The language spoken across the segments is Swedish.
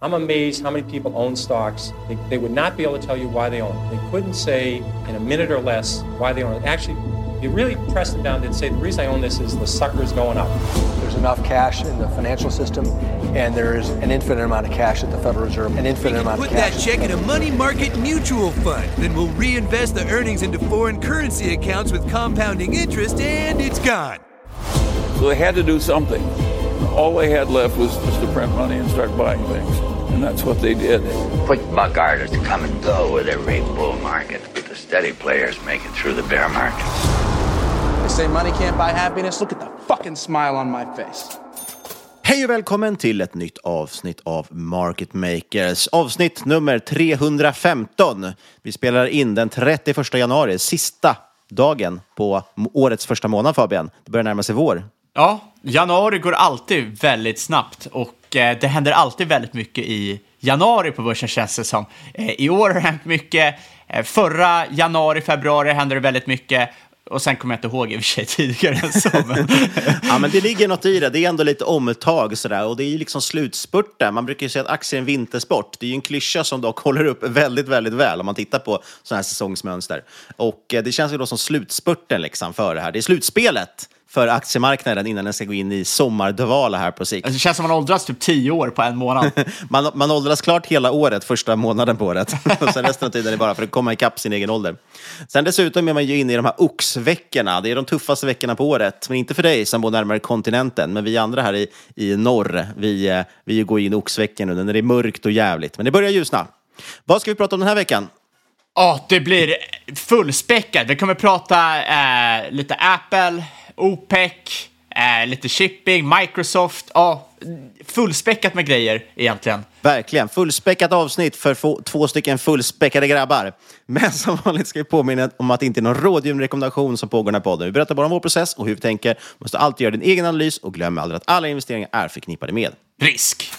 I'm amazed how many people own stocks. They, they would not be able to tell you why they own it. They couldn't say in a minute or less why they own it. Actually, you really press them down, they'd say, the reason I own this is the sucker's going up. There's enough cash in the financial system, and there is an infinite amount of cash at the Federal Reserve, an infinite amount Put of cash. Put that check in a money market mutual fund. Then we'll reinvest the earnings into foreign currency accounts with compounding interest, and it's gone. So they had to do something. All they had left was just to print money and start buying things. And that's what they did. Quick buck artists come and go with every bull market, but the steady players make it through the bear market. They say money can't buy happiness. Look at the fucking smile on my face. Hej och välkommen till ett nytt avsnitt av Market Makers. Avsnitt nummer 315. Vi spelar in den 31 januari, sista dagen på årets första månad Fabian. Det börjar närma sig vår. Ja, januari går alltid väldigt snabbt och eh, det händer alltid väldigt mycket i januari på börsen känns det som. Eh, I år har det hänt mycket. Eh, förra januari, februari hände det väldigt mycket. Och sen kommer jag inte ihåg i och för sig tidigare än så. Men... ja, men det ligger något i det. Det är ändå lite omtag sådär. Och det är ju liksom slutspurten. Man brukar ju säga att aktier är en vintersport. Det är ju en klyscha som dock håller upp väldigt, väldigt väl om man tittar på sådana här säsongsmönster. Och eh, det känns ju då som slutspurten liksom för det här. Det är slutspelet för aktiemarknaden innan den ska gå in i sommardvala här på sikt. Alltså, det känns som man åldras typ tio år på en månad. man, man åldras klart hela året, första månaden på året. och sen resten av tiden är bara för att komma ikapp sin egen ålder. Sen dessutom är man ju inne i de här oxveckorna. Det är de tuffaste veckorna på året. Men inte för dig som bor närmare kontinenten. Men vi andra här i, i norr, vi, vi går in i oxveckan nu när det är mörkt och jävligt. Men det börjar ljusna. Vad ska vi prata om den här veckan? Ja, oh, det blir fullspäckat. Vi kommer prata eh, lite Apple, OPEC, eh, lite shipping, Microsoft. Ja, fullspäckat med grejer egentligen. Verkligen. Fullspäckat avsnitt för två stycken fullspäckade grabbar. Men som vanligt ska vi påminna om att det inte är någon rådgivande rekommendation som pågår i den här podden. Vi berättar bara om vår process och hur vi tänker. Du måste alltid göra din egen analys och glöm aldrig att alla investeringar är förknippade med risk.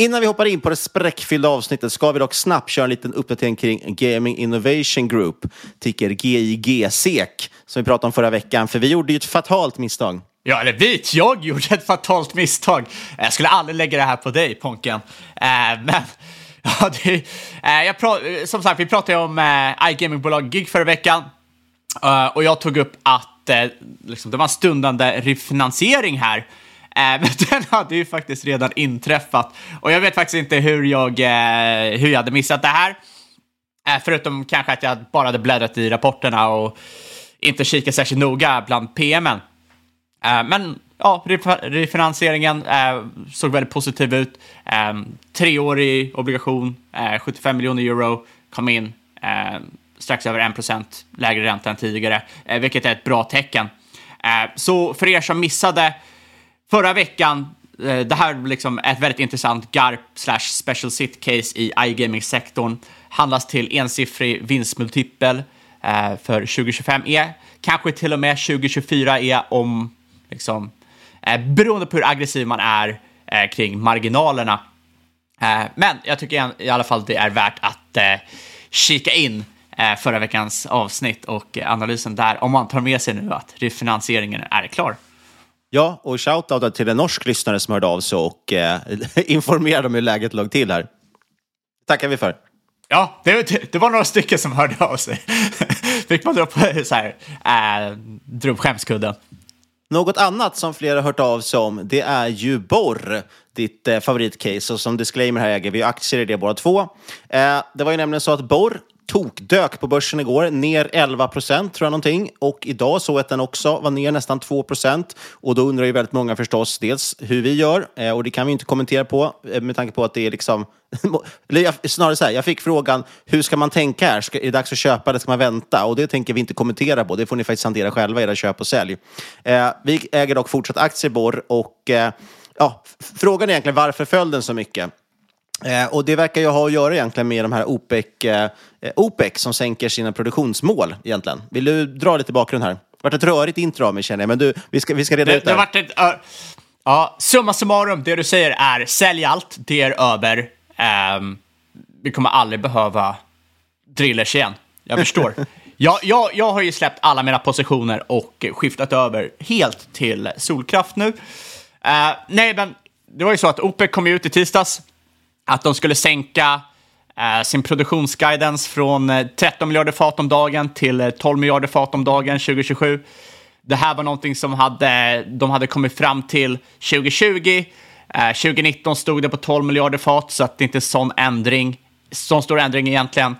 Innan vi hoppar in på det spräckfyllda avsnittet ska vi dock snabbt köra en liten uppdatering kring Gaming Innovation Group, ticker GIG-SEK, som vi pratade om förra veckan, för vi gjorde ju ett fatalt misstag. Ja, eller vi, jag gjorde ett fatalt misstag. Jag skulle aldrig lägga det här på dig, Ponken. Äh, men, ja, det, äh, jag pra- som sagt, vi pratade om äh, iGaming-bolag GIG förra veckan. äh, och jag tog upp att liksom, det var en stundande refinansiering här. Eh, men den hade ju faktiskt redan inträffat. Och jag vet faktiskt inte hur jag, eh, hur jag hade missat det här. Eh, förutom kanske att jag bara hade bläddrat i rapporterna och inte kikat särskilt noga bland PMen. Men ja, refinansieringen såg väldigt positiv ut. Treårig obligation, 75 miljoner euro. kom in strax över 1% lägre ränta än tidigare, vilket är ett bra tecken. Så för er som missade förra veckan, eh, det här liksom är ett väldigt intressant GARP slash special sit case i iGaming-sektorn. Handlas till ensiffrig vinstmultipel eh, för 2025E, kanske till och med 2024E om, liksom, eh, beroende på hur aggressiv man är kring marginalerna. Men jag tycker i alla fall det är värt att kika in förra veckans avsnitt och analysen där, om man tar med sig nu att refinansieringen är klar. Ja, och shoutout till en norsk lyssnare som hörde av sig och eh, informerade om hur läget låg till här. tackar vi för. Ja, det, det, var några stycken som hörde av sig. Fick man dra på så här, äh, upp skämskudden. Något annat som flera har hört av sig om, det är ju Borr, ditt eh, favoritcase. Och som disclaimer här äger vi aktier i det båda två. Eh, det var ju nämligen så att Borr tokdök på börsen igår, ner 11 procent tror jag någonting. Och idag såg jag att den också var ner nästan 2 procent. Och då undrar ju väldigt många förstås dels hur vi gör, eh, och det kan vi inte kommentera på eh, med tanke på att det är liksom... eller snarare så här, jag fick frågan, hur ska man tänka här? Ska, är det dags att köpa eller ska man vänta? Och det tänker vi inte kommentera på, det får ni faktiskt hantera själva, era köp och sälj. Eh, vi äger dock fortsatt aktier i Borr och eh, ja, frågan är egentligen varför föll den så mycket? Eh, och det verkar ju ha att göra egentligen med de här OPEC, eh, OPEC som sänker sina produktionsmål egentligen. Vill du dra lite bakgrund här? Det har varit ett rörigt intro av mig känner jag, men du, vi ska, vi ska reda det, ut det. det varit ett, uh, ja, summa summarum, det du säger är sälj allt, det är över. Um, vi kommer aldrig behöva drillers igen. Jag förstår. jag, jag, jag har ju släppt alla mina positioner och skiftat över helt till solkraft nu. Uh, nej, men det var ju så att OPEC kom ut i tisdags att de skulle sänka eh, sin produktionsguidance från eh, 13 miljarder fat om dagen till eh, 12 miljarder fat om dagen 2027. Det här var någonting som hade, de hade kommit fram till 2020. 2019 stod det på 12 miljarder fat, så att det inte är sån ändring, sån stor ändring egentligen.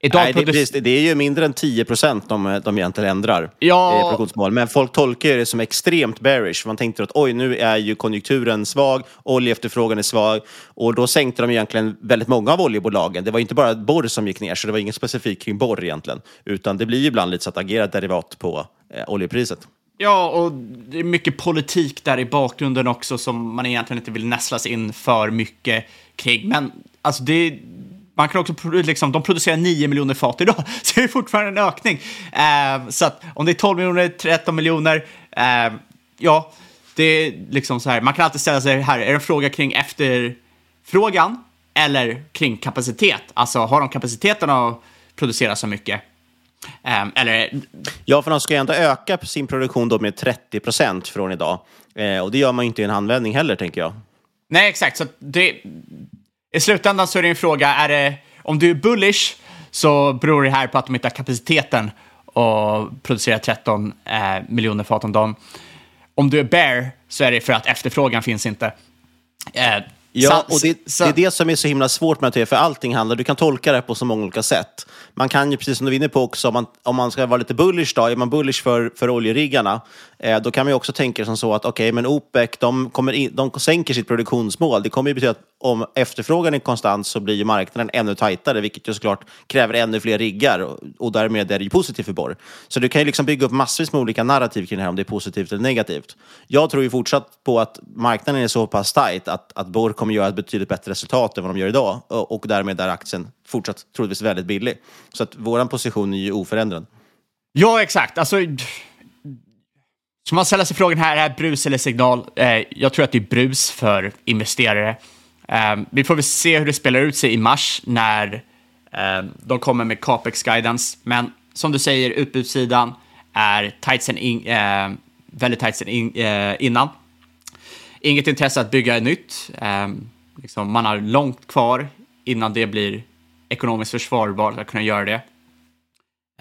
Eh, Idag Nej, det, precis, det är ju mindre än 10 procent de, de egentligen ändrar ja. produktionsmål. Men folk tolkar det som extremt bearish. Man tänkte att oj, nu är ju konjunkturen svag, oljeefterfrågan är svag. Och då sänkte de egentligen väldigt många av oljebolagen. Det var inte bara Borr som gick ner, så det var inget specifikt kring Borr egentligen. Utan det blir ju ibland lite så att agera derivat på eh, oljepriset. Ja, och det är mycket politik där i bakgrunden också som man egentligen inte vill nästlas in för mycket kring. Men alltså det man kan också, liksom, de producerar 9 miljoner fat idag, så det är fortfarande en ökning. Eh, så att om det är 12 miljoner, 13 miljoner, eh, ja, det är liksom så här, man kan alltid ställa sig här, är det en fråga kring efterfrågan eller kring kapacitet? Alltså, har de kapaciteten att producera så mycket? Um, eller... Ja, för de ska ju ändå öka sin produktion då med 30 procent från idag. Eh, och det gör man ju inte i en handvändning heller, tänker jag. Nej, exakt. Så det, i slutändan så är det en fråga, är det, om du är bullish så beror det här på att de inte har kapaciteten att producera 13 eh, miljoner fat om dagen. Om du är bear så är det för att efterfrågan finns inte. Eh, Ja, och det, det, är det som är så himla svårt med det, för allting handlar, du kan tolka det på så många olika sätt. Man kan ju, precis som du är inne på också, om man, om man ska vara lite bullish då, är man bullish för, för oljeriggarna, Eh, då kan man ju också tänka som så att okej, okay, men OPEC, de, kommer in, de sänker sitt produktionsmål. Det kommer ju betyda att om efterfrågan är konstant så blir ju marknaden ännu tajtare, vilket ju såklart kräver ännu fler riggar och, och därmed är det ju positivt för borr. Så du kan ju liksom bygga upp massvis med olika narrativ kring det här, om det är positivt eller negativt. Jag tror ju fortsatt på att marknaden är så pass tajt att, att borr kommer göra ett betydligt bättre resultat än vad de gör idag och, och därmed är aktien fortsatt troligtvis väldigt billig. Så att vår position är ju oförändrad. Ja, exakt. Alltså, så man ställer sig frågan här, är det brus eller signal? Eh, jag tror att det är brus för investerare. Eh, vi får väl se hur det spelar ut sig i mars när eh, de kommer med capex guidance. Men som du säger, utbudssidan är tight sen in, eh, väldigt tight sen in, eh, innan. Inget intresse att bygga nytt. Eh, liksom, man har långt kvar innan det blir ekonomiskt försvarbart att kunna göra det.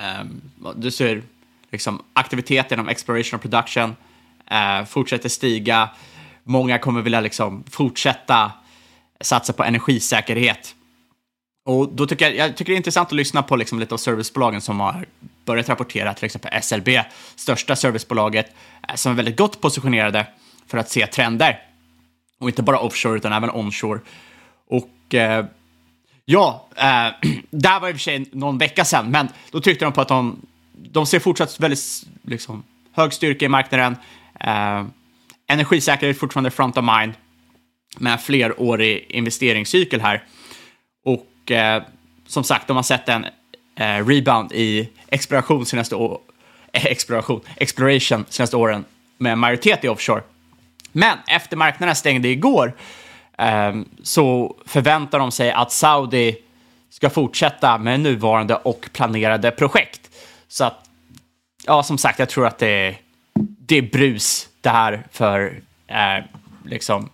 Ehm, du ser liksom, aktiviteten inom exploration och production eh, fortsätter stiga. Många kommer vilja liksom, fortsätta satsa på energisäkerhet. Och då tycker jag, jag tycker det är intressant att lyssna på liksom lite av servicebolagen som har börjat rapportera, till exempel SLB, största servicebolaget, eh, som är väldigt gott positionerade för att se trender. Och inte bara offshore utan även onshore. Och eh, Ja, eh, det här var i och för sig någon vecka sedan, men då tryckte de på att de, de ser fortsatt väldigt liksom, hög styrka i marknaden. Eh, energisäkerhet fortfarande front of mind med flerårig investeringscykel här. Och eh, som sagt, de har sett en eh, rebound i exploration senaste år, eh, exploration, exploration senaste åren med majoritet i offshore. Men efter marknaden stängde igår eh, så förväntar de sig att Saudi ska fortsätta med nuvarande och planerade projekt. Så att, ja, som sagt, jag tror att det är, det är brus det här för eh, liksom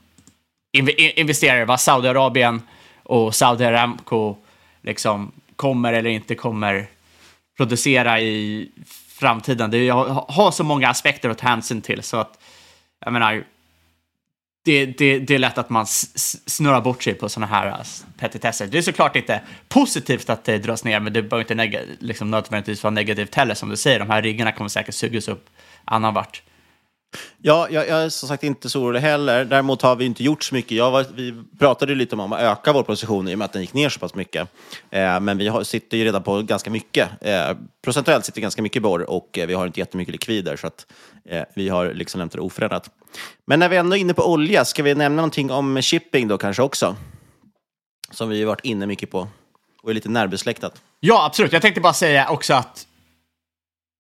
investerare, vad Saudiarabien och Saudi Aramco liksom kommer eller inte kommer producera i framtiden. Det har så många aspekter att ta hänsyn till så att jag menar, det, det, det är lätt att man snurrar bort sig på sådana här äh, petitesser. Det är såklart inte positivt att det dras ner, men det behöver inte liksom nödvändigtvis vara negativt heller. Som du säger, de här riggarna kommer säkert sugas upp annan vart. Ja, jag, jag är som sagt inte så orolig heller. Däremot har vi inte gjort så mycket. Var, vi pratade ju lite om att öka vår position i och med att den gick ner så pass mycket. Eh, men vi har, sitter ju redan på ganska mycket. Eh, procentuellt sitter ganska mycket borr och eh, vi har inte jättemycket likvider så att eh, vi har liksom lämnat det oförändrat. Men när vi ändå är inne på olja, ska vi nämna någonting om shipping då kanske också? Som vi har varit inne mycket på och är lite närbesläktat. Ja, absolut. Jag tänkte bara säga också att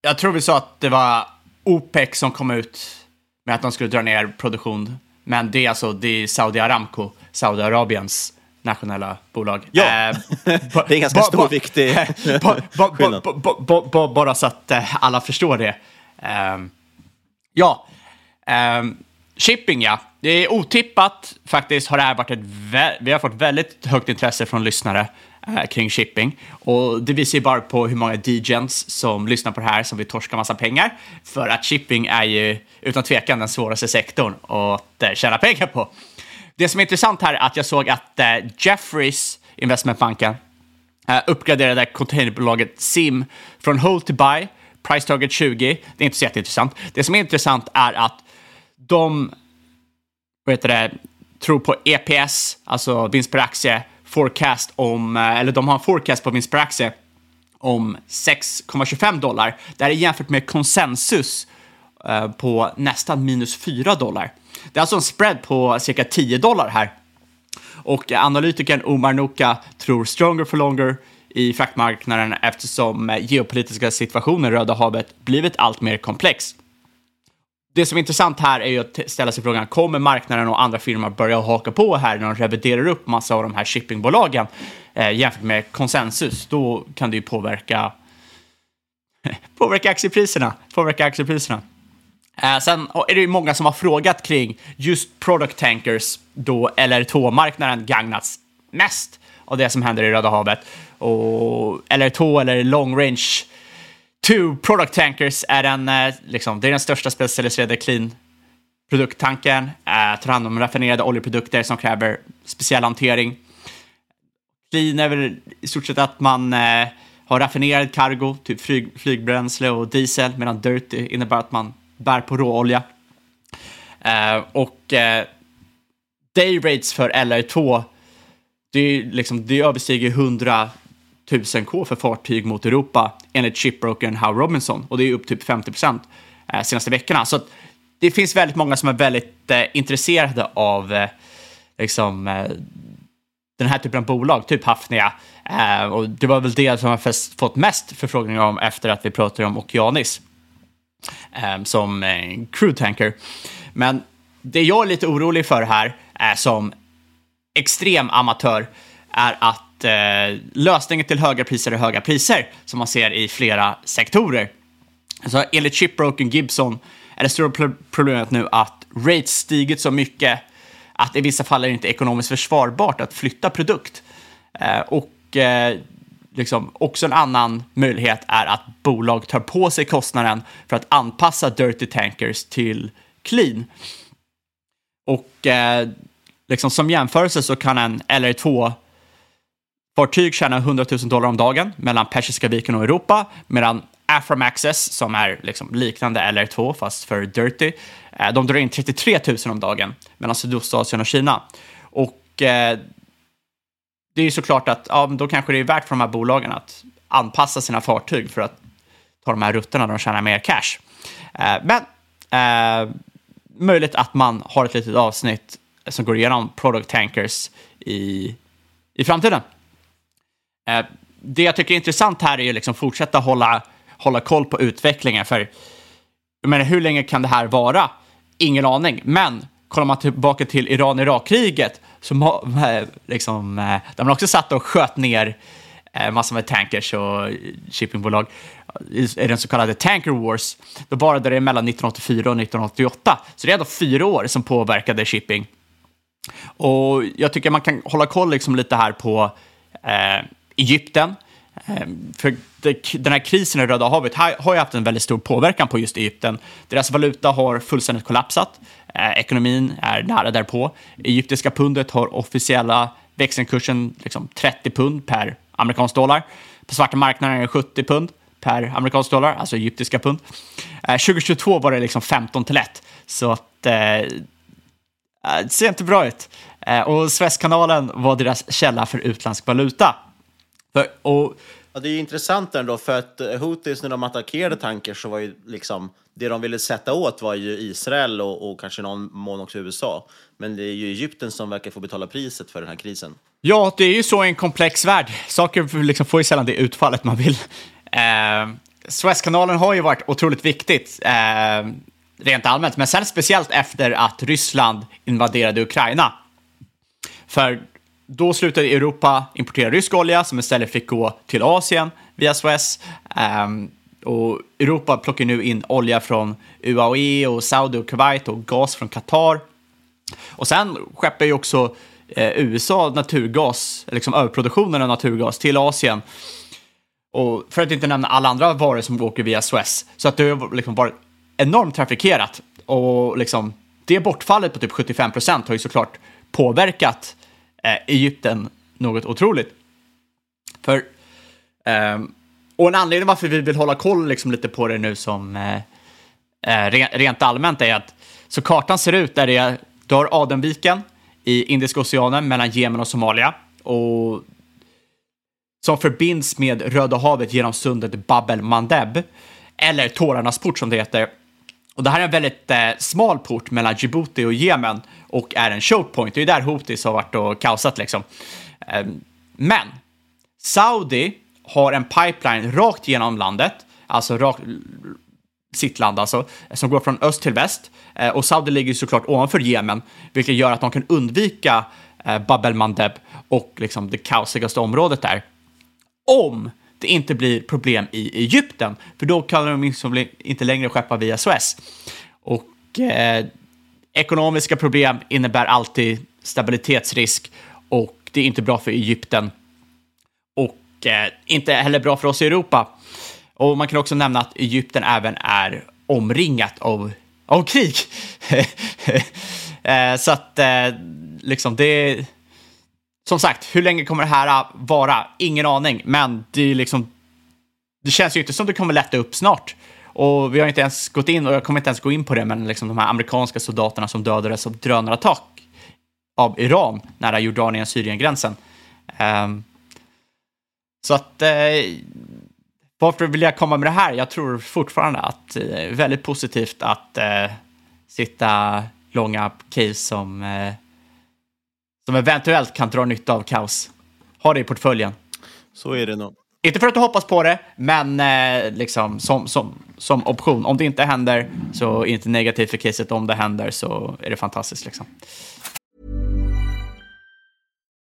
jag tror vi sa att det var OPEC som kom ut med att de skulle dra ner produktion. Men det är alltså det är Saudi Aramco, Saudiarabiens nationella bolag. Ja, eh, det är en ganska stor viktig skillnad. Bara så att eh, alla förstår det. Eh, ja, ehm, shipping ja. Det är otippat faktiskt har det här varit ett vi har fått väldigt högt intresse från lyssnare eh, kring shipping. Och det visar ju bara på hur många DJs som lyssnar på det här som vill torska massa pengar. För att shipping är ju utan tvekan den svåraste sektorn att eh, tjäna pengar på. Det som är intressant här är att jag såg att eh, Jeffries, investmentbanken, eh, uppgraderade containerbolaget Sim från hold to buy, price target 20. Det är inte så jätteintressant. Det som är intressant är att de vad heter det, tror på EPS, alltså vinst per aktie, forecast om, eh, eller de har en forecast på vinst per aktie om 6,25 dollar. Det här är jämfört med konsensus eh, på nästan minus 4 dollar. Det är alltså en spread på cirka 10 dollar här. Och analytikern Omar Nuka tror stronger for longer i fraktmarknaden eftersom eh, geopolitiska situationer i Röda havet blivit allt mer komplex det som är intressant här är ju att ställa sig frågan, kommer marknaden och andra firmor börja haka på här när de reviderar upp massa av de här shippingbolagen eh, jämfört med konsensus? Då kan det ju påverka, påverka aktiepriserna. Påverka aktiepriserna. Eh, sen är det ju många som har frågat kring just product tankers då LR2-marknaden gagnats mest av det som händer i Röda havet. Och LR2 eller long range Two Product Tankers är den, eh, liksom, det är den största specialiserade clean produkttanken. Eh, tar hand om raffinerade oljeprodukter som kräver speciell hantering. Clean är väl i stort sett att man eh, har raffinerad cargo, typ flyg, flygbränsle och diesel, medan Dirty innebär att man bär på råolja. Eh, och eh, day rates för LR2, det, liksom, det överstiger 100 1000K för fartyg mot Europa enligt chipbrokern How Robinson och det är upp typ 50 procent eh, senaste veckorna. Så det finns väldigt många som är väldigt eh, intresserade av eh, liksom, eh, den här typen av bolag, typ Hafnia. Eh, och det var väl det som har fått mest förfrågningar om efter att vi pratade om Okeanis eh, som eh, crew tanker. Men det jag är lite orolig för här, är som extrem amatör, är att eh, lösningen till höga priser är höga priser, som man ser i flera sektorer. Så enligt chipbroken Gibson är det stora problemet nu att rates stigit så mycket att i vissa fall är det inte ekonomiskt försvarbart att flytta produkt. Eh, och eh, liksom, också en annan möjlighet är att bolag tar på sig kostnaden för att anpassa dirty tankers till clean. Och eh, liksom, som jämförelse så kan en LR2 Fartyg tjänar 100 000 dollar om dagen mellan Persiska viken och Europa, medan Aframaxes, som är liksom liknande LR2 fast för Dirty, eh, de drar in 33 000 om dagen mellan Sydostasien och Kina. Och eh, det är ju såklart att ja, då kanske det är värt för de här bolagen att anpassa sina fartyg för att ta de här rutterna där de tjänar mer cash. Eh, men eh, möjligt att man har ett litet avsnitt som går igenom product tankers i, i framtiden. Eh, det jag tycker är intressant här är ju liksom fortsätta hålla, hålla koll på utvecklingen. För jag menar, hur länge kan det här vara? Ingen aning. Men kollar man tillbaka till Iran-Irak-kriget, eh, liksom, eh, där man också satt och sköt ner massor med tankers och shippingbolag i den så kallade Tanker Wars, då varade det mellan 1984 och 1988. Så det är ändå fyra år som påverkade shipping. Och jag tycker man kan hålla koll liksom lite här på eh, Egypten. Eh, för den här krisen i Röda havet har, ju haft en väldigt stor påverkan på just Egypten. Deras valuta har fullständigt kollapsat. Eh, ekonomin är nära därpå. Egyptiska pundet har officiella växelkursen liksom 30 pund per amerikansk dollar. På svarta marknaden är det 70 pund per amerikansk dollar, alltså egyptiska pund. Eh, 2022 var det liksom 15 till 1, så att eh, det ser inte bra ut. Och Suezkanalen var deras källa för utländsk valuta. För, och, ja, det är ju intressant ändå, för att Houthis när de attackerade tankers så var ju liksom det de ville sätta åt var ju Israel och, och kanske någon mån också USA. Men det är ju Egypten som verkar få betala priset för den här krisen. Ja, det är ju så i en komplex värld. Saker liksom får ju sällan det utfallet man vill. Eh, Suezkanalen har ju varit otroligt viktigt eh, rent allmänt, men sen speciellt efter att Ryssland invaderade Ukraina. För då slutade Europa importera rysk olja som istället fick gå till Asien via Suez. Um, och Europa plockar nu in olja från UAE och Saudi och Kuwait och gas från Qatar. Och sen skeppar ju också eh, USA naturgas, liksom överproduktionen av naturgas till Asien. Och för att inte nämna alla andra varor som åker via Suez. Så att det har liksom varit enormt trafikerat. Och liksom, det bortfallet på typ 75 procent har ju såklart påverkat eh, Egypten något otroligt. För, eh, och en anledning varför vi vill hålla koll liksom lite på det nu som eh, eh rent allmänt är att så kartan ser ut där det är, du har Adenviken i Indiska oceanen mellan Jemen och Somalia. Och som förbinds med Röda havet genom sundet Bab el Mandeb, eller Tårarnas port som det heter. Och det här är en väldigt eh, smal port mellan Djibouti och Jemen och är en choke point. Det är där Houthis har varit och kaosat liksom. Eh, men Saudi har en pipeline rakt genom landet, alltså rakt, sitt land alltså, som går från öst till väst. Eh, och Saudi ligger såklart ovanför Jemen, vilket gör att de kan undvika eh, Bab el Mandeb och liksom det kaosigaste området där om det inte blir problem i Egypten, för då kan de liksom inte längre skeppa via Suez. Och eh, ekonomiska problem innebär alltid stabilitetsrisk och det är inte bra för Egypten och eh, inte heller bra för oss i Europa. Och man kan också nämna att Egypten även är omringat av, av krig. eh, så att eh, liksom det som sagt, hur länge kommer det här vara? Ingen aning, men det är liksom. Det känns ju inte som det kommer lätta upp snart. Och vi har inte ens gått in, och jag kommer inte ens gå in på det, men liksom de här amerikanska soldaterna som dödades av drönarattack av Iran nära Jordanien-Syrien-gränsen. Um, ehm, så att, Uh, varför vill jag komma med det här? Jag tror fortfarande att det uh, är väldigt positivt att uh, sitta långa case som eh, som eventuellt kan dra nytta av kaos. Ha det i portföljen. Så är det nog. Inte för att du hoppas på det, men eh, liksom som, som, som option. Om det inte händer så är det inte negativt för caset. Om det händer så är det fantastiskt. Liksom.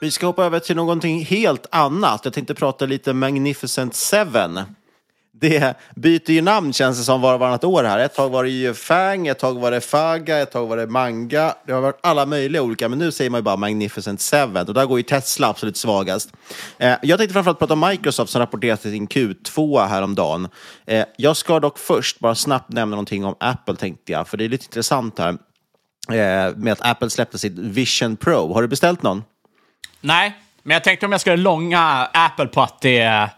Vi ska hoppa över till någonting helt annat. Jag tänkte prata lite Magnificent Seven. Det byter ju namn känns det som var och varannat år här. Ett tag var det ju Fang, ett tag var det Faga, ett tag var det Manga. Det har varit alla möjliga olika, men nu säger man ju bara Magnificent Seven. Och där går ju Tesla absolut svagast. Eh, jag tänkte framförallt prata om Microsoft som rapporterade sin Q2 häromdagen. Eh, jag ska dock först bara snabbt nämna någonting om Apple tänkte jag, för det är lite intressant här. Eh, med att Apple släppte sitt Vision Pro. Har du beställt någon? Nej, men jag tänkte om jag skulle långa Apple på att det,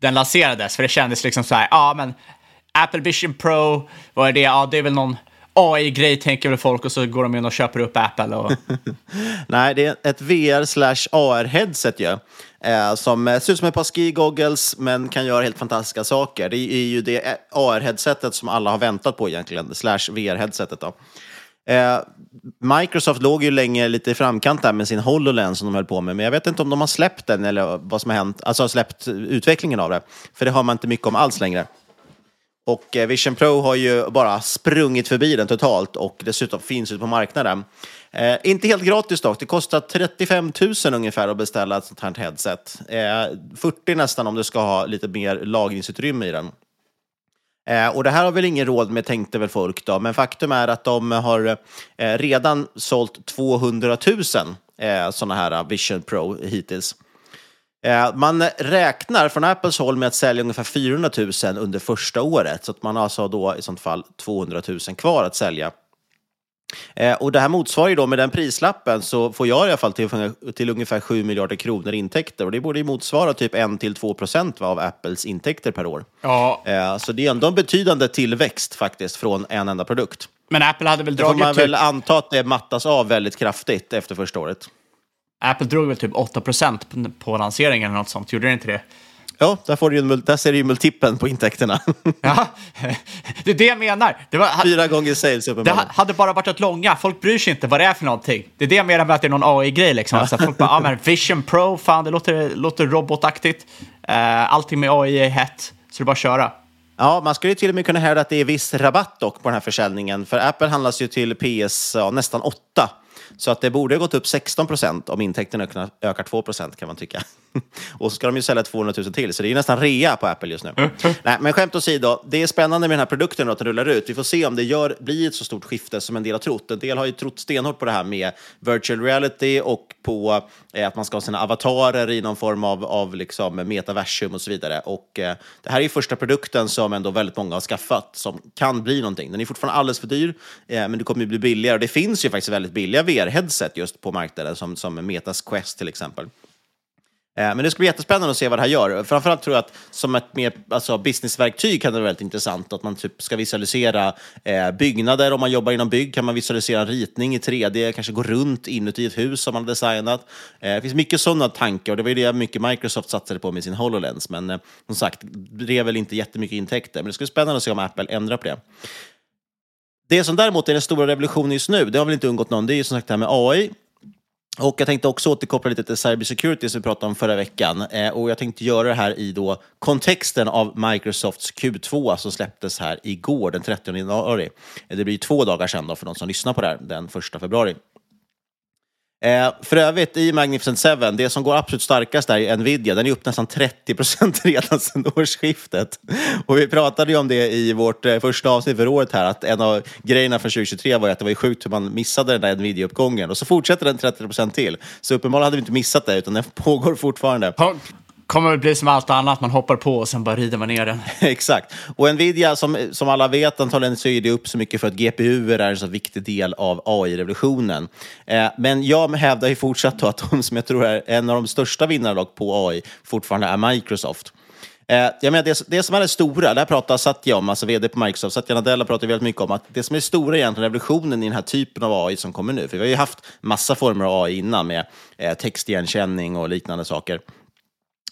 den lanserades, för det kändes liksom så här, ja men Apple Vision Pro, vad är det? Ja, det är väl någon AI-grej tänker väl folk och så går de in och köper upp Apple. Och... Nej, det är ett VR slash AR-headset ju. Eh, som eh, ser ut som ett par ski-goggles men kan göra helt fantastiska saker. Det är ju det AR-headsetet som alla har väntat på egentligen, slash VR-headsetet då. Eh, Microsoft låg ju länge lite i framkant där med sin HoloLens som de höll på med, men jag vet inte om de har släppt den eller vad som har hänt, alltså har släppt utvecklingen av det. För det har man inte mycket om alls längre. Och eh, Vision Pro har ju bara sprungit förbi den totalt och dessutom finns ute på marknaden. Eh, inte helt gratis dock, det kostar 35 000 ungefär att beställa ett sånt här headset. Eh, 40 nästan om du ska ha lite mer lagringsutrymme i den. Eh, och det här har väl ingen råd med tänkte väl folk då, men faktum är att de har eh, redan sålt 200 000 eh, sådana här eh, Vision Pro hittills. Eh, man räknar från Apples håll med att sälja ungefär 400 000 under första året, så att man har alltså då i sånt fall 200 000 kvar att sälja. Eh, och det här motsvarar ju då med den prislappen så får jag i alla fall till, till ungefär 7 miljarder kronor intäkter. Och det borde ju motsvara typ 1-2 procent av Apples intäkter per år. Ja. Eh, så det är ändå en betydande tillväxt faktiskt från en enda produkt. Men Apple hade väl Det får dragit man typ... väl anta att det mattas av väldigt kraftigt efter första året. Apple drog väl typ 8% på, på lanseringen eller något sånt, gjorde det inte det? Ja, där, får du ju, där ser du ju multipeln på intäkterna. Ja, det är det jag menar. Det, var, Fyra gånger sales det uppenbarligen. ha- hade bara varit ett långa, folk bryr sig inte vad det är för någonting. Det är det jag menar med att det är någon AI-grej liksom. Så att folk bara, ja men Vision Pro, fan det låter, låter robotaktigt. Uh, allting med AI är hett, så det är bara att köra. Ja, man skulle ju till och med kunna hävda att det är viss rabatt dock på den här försäljningen. För Apple handlas ju till PS ja, nästan 8. Så att det borde ha gått upp 16 procent om intäkterna ökar, ökar 2 procent kan man tycka. Och så ska de ju sälja 200 000 till, så det är ju nästan rea på Apple just nu. Nej, men skämt åsido, det är spännande med den här produkten då, att den rullar ut. Vi får se om det gör, blir ett så stort skifte som en del har trott. En del har ju trott stenhårt på det här med virtual reality och på eh, att man ska ha sina avatarer i någon form av, av liksom metaversum och så vidare. Och eh, det här är ju första produkten som som ändå väldigt många har skaffat som kan bli någonting. Den är fortfarande alldeles för dyr, eh, men det kommer ju bli billigare. Och det finns ju faktiskt väldigt billiga VR-headset just på marknaden, som, som Metas Quest till exempel. Eh, men det ska bli jättespännande att se vad det här gör. Framförallt tror jag att som ett mer alltså, businessverktyg kan det vara väldigt intressant. Att man typ ska visualisera eh, byggnader. Om man jobbar inom bygg kan man visualisera en ritning i 3D, kanske gå runt inuti ett hus som man har designat. Eh, det finns mycket sådana tankar och det var ju det mycket Microsoft satsade på med sin HoloLens. Men eh, som sagt, det är väl inte jättemycket intäkter. Men det ska bli spännande att se om Apple ändrar på det. Det som däremot är den stora revolutionen just nu, det har väl inte undgått någon, det är ju som sagt det här med AI. Och jag tänkte också återkoppla lite till cybersecurity som vi pratade om förra veckan. Eh, och jag tänkte göra det här i då kontexten av Microsofts Q2 som släpptes här igår, den 30 januari. Eh, det blir två dagar sedan då för de som lyssnar på det här, den 1 februari. Eh, för övrigt, i Magnificent 7, det som går absolut starkast där är Nvidia. Den är upp nästan 30 procent redan sedan årsskiftet. Och vi pratade ju om det i vårt eh, första avsnitt för året här, att en av grejerna från 2023 var ju att det var sjukt hur man missade den där Nvidia-uppgången. Och så fortsätter den 30 procent till. Så uppenbarligen hade vi inte missat det, utan den pågår fortfarande. Kommer väl bli som allt annat, man hoppar på och sen bara rider man ner den. Exakt. Och Nvidia, som, som alla vet, antagligen så är det upp så mycket för att GPU är en så viktig del av AI-revolutionen. Eh, men jag hävdar ju fortsatt då att de som jag tror är en av de största vinnarna på AI fortfarande är Microsoft. Eh, jag menar, det, det som är det stora, det här pratar Satya om, alltså vd på Microsoft, Satya Nadella pratar väldigt mycket om att det som är stora egentligen revolutionen i den här typen av AI som kommer nu, för vi har ju haft massa former av AI innan med eh, textigenkänning och liknande saker.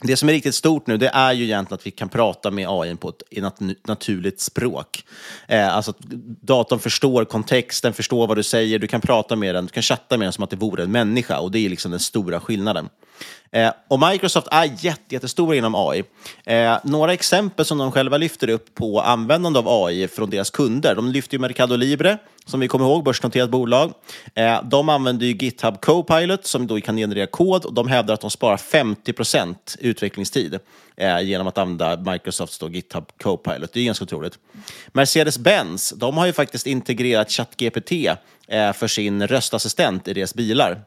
Det som är riktigt stort nu, det är ju egentligen att vi kan prata med AI på ett naturligt språk. Eh, alltså att datorn förstår kontexten, förstår vad du säger, du kan prata med den, du kan chatta med den som att det vore en människa och det är liksom den stora skillnaden. Eh, och Microsoft är jätte, jättestora inom AI. Eh, några exempel som de själva lyfter upp på användande av AI från deras kunder. De lyfter ju Mercado Libre, som vi kommer ihåg, börsnoterat bolag. Eh, de använder ju GitHub Copilot som då kan generera kod och de hävdar att de sparar 50 procent utvecklingstid eh, genom att använda Microsofts då GitHub Copilot. Det är ganska otroligt. Mercedes-Benz, de har ju faktiskt integrerat ChatGPT eh, för sin röstassistent i deras bilar.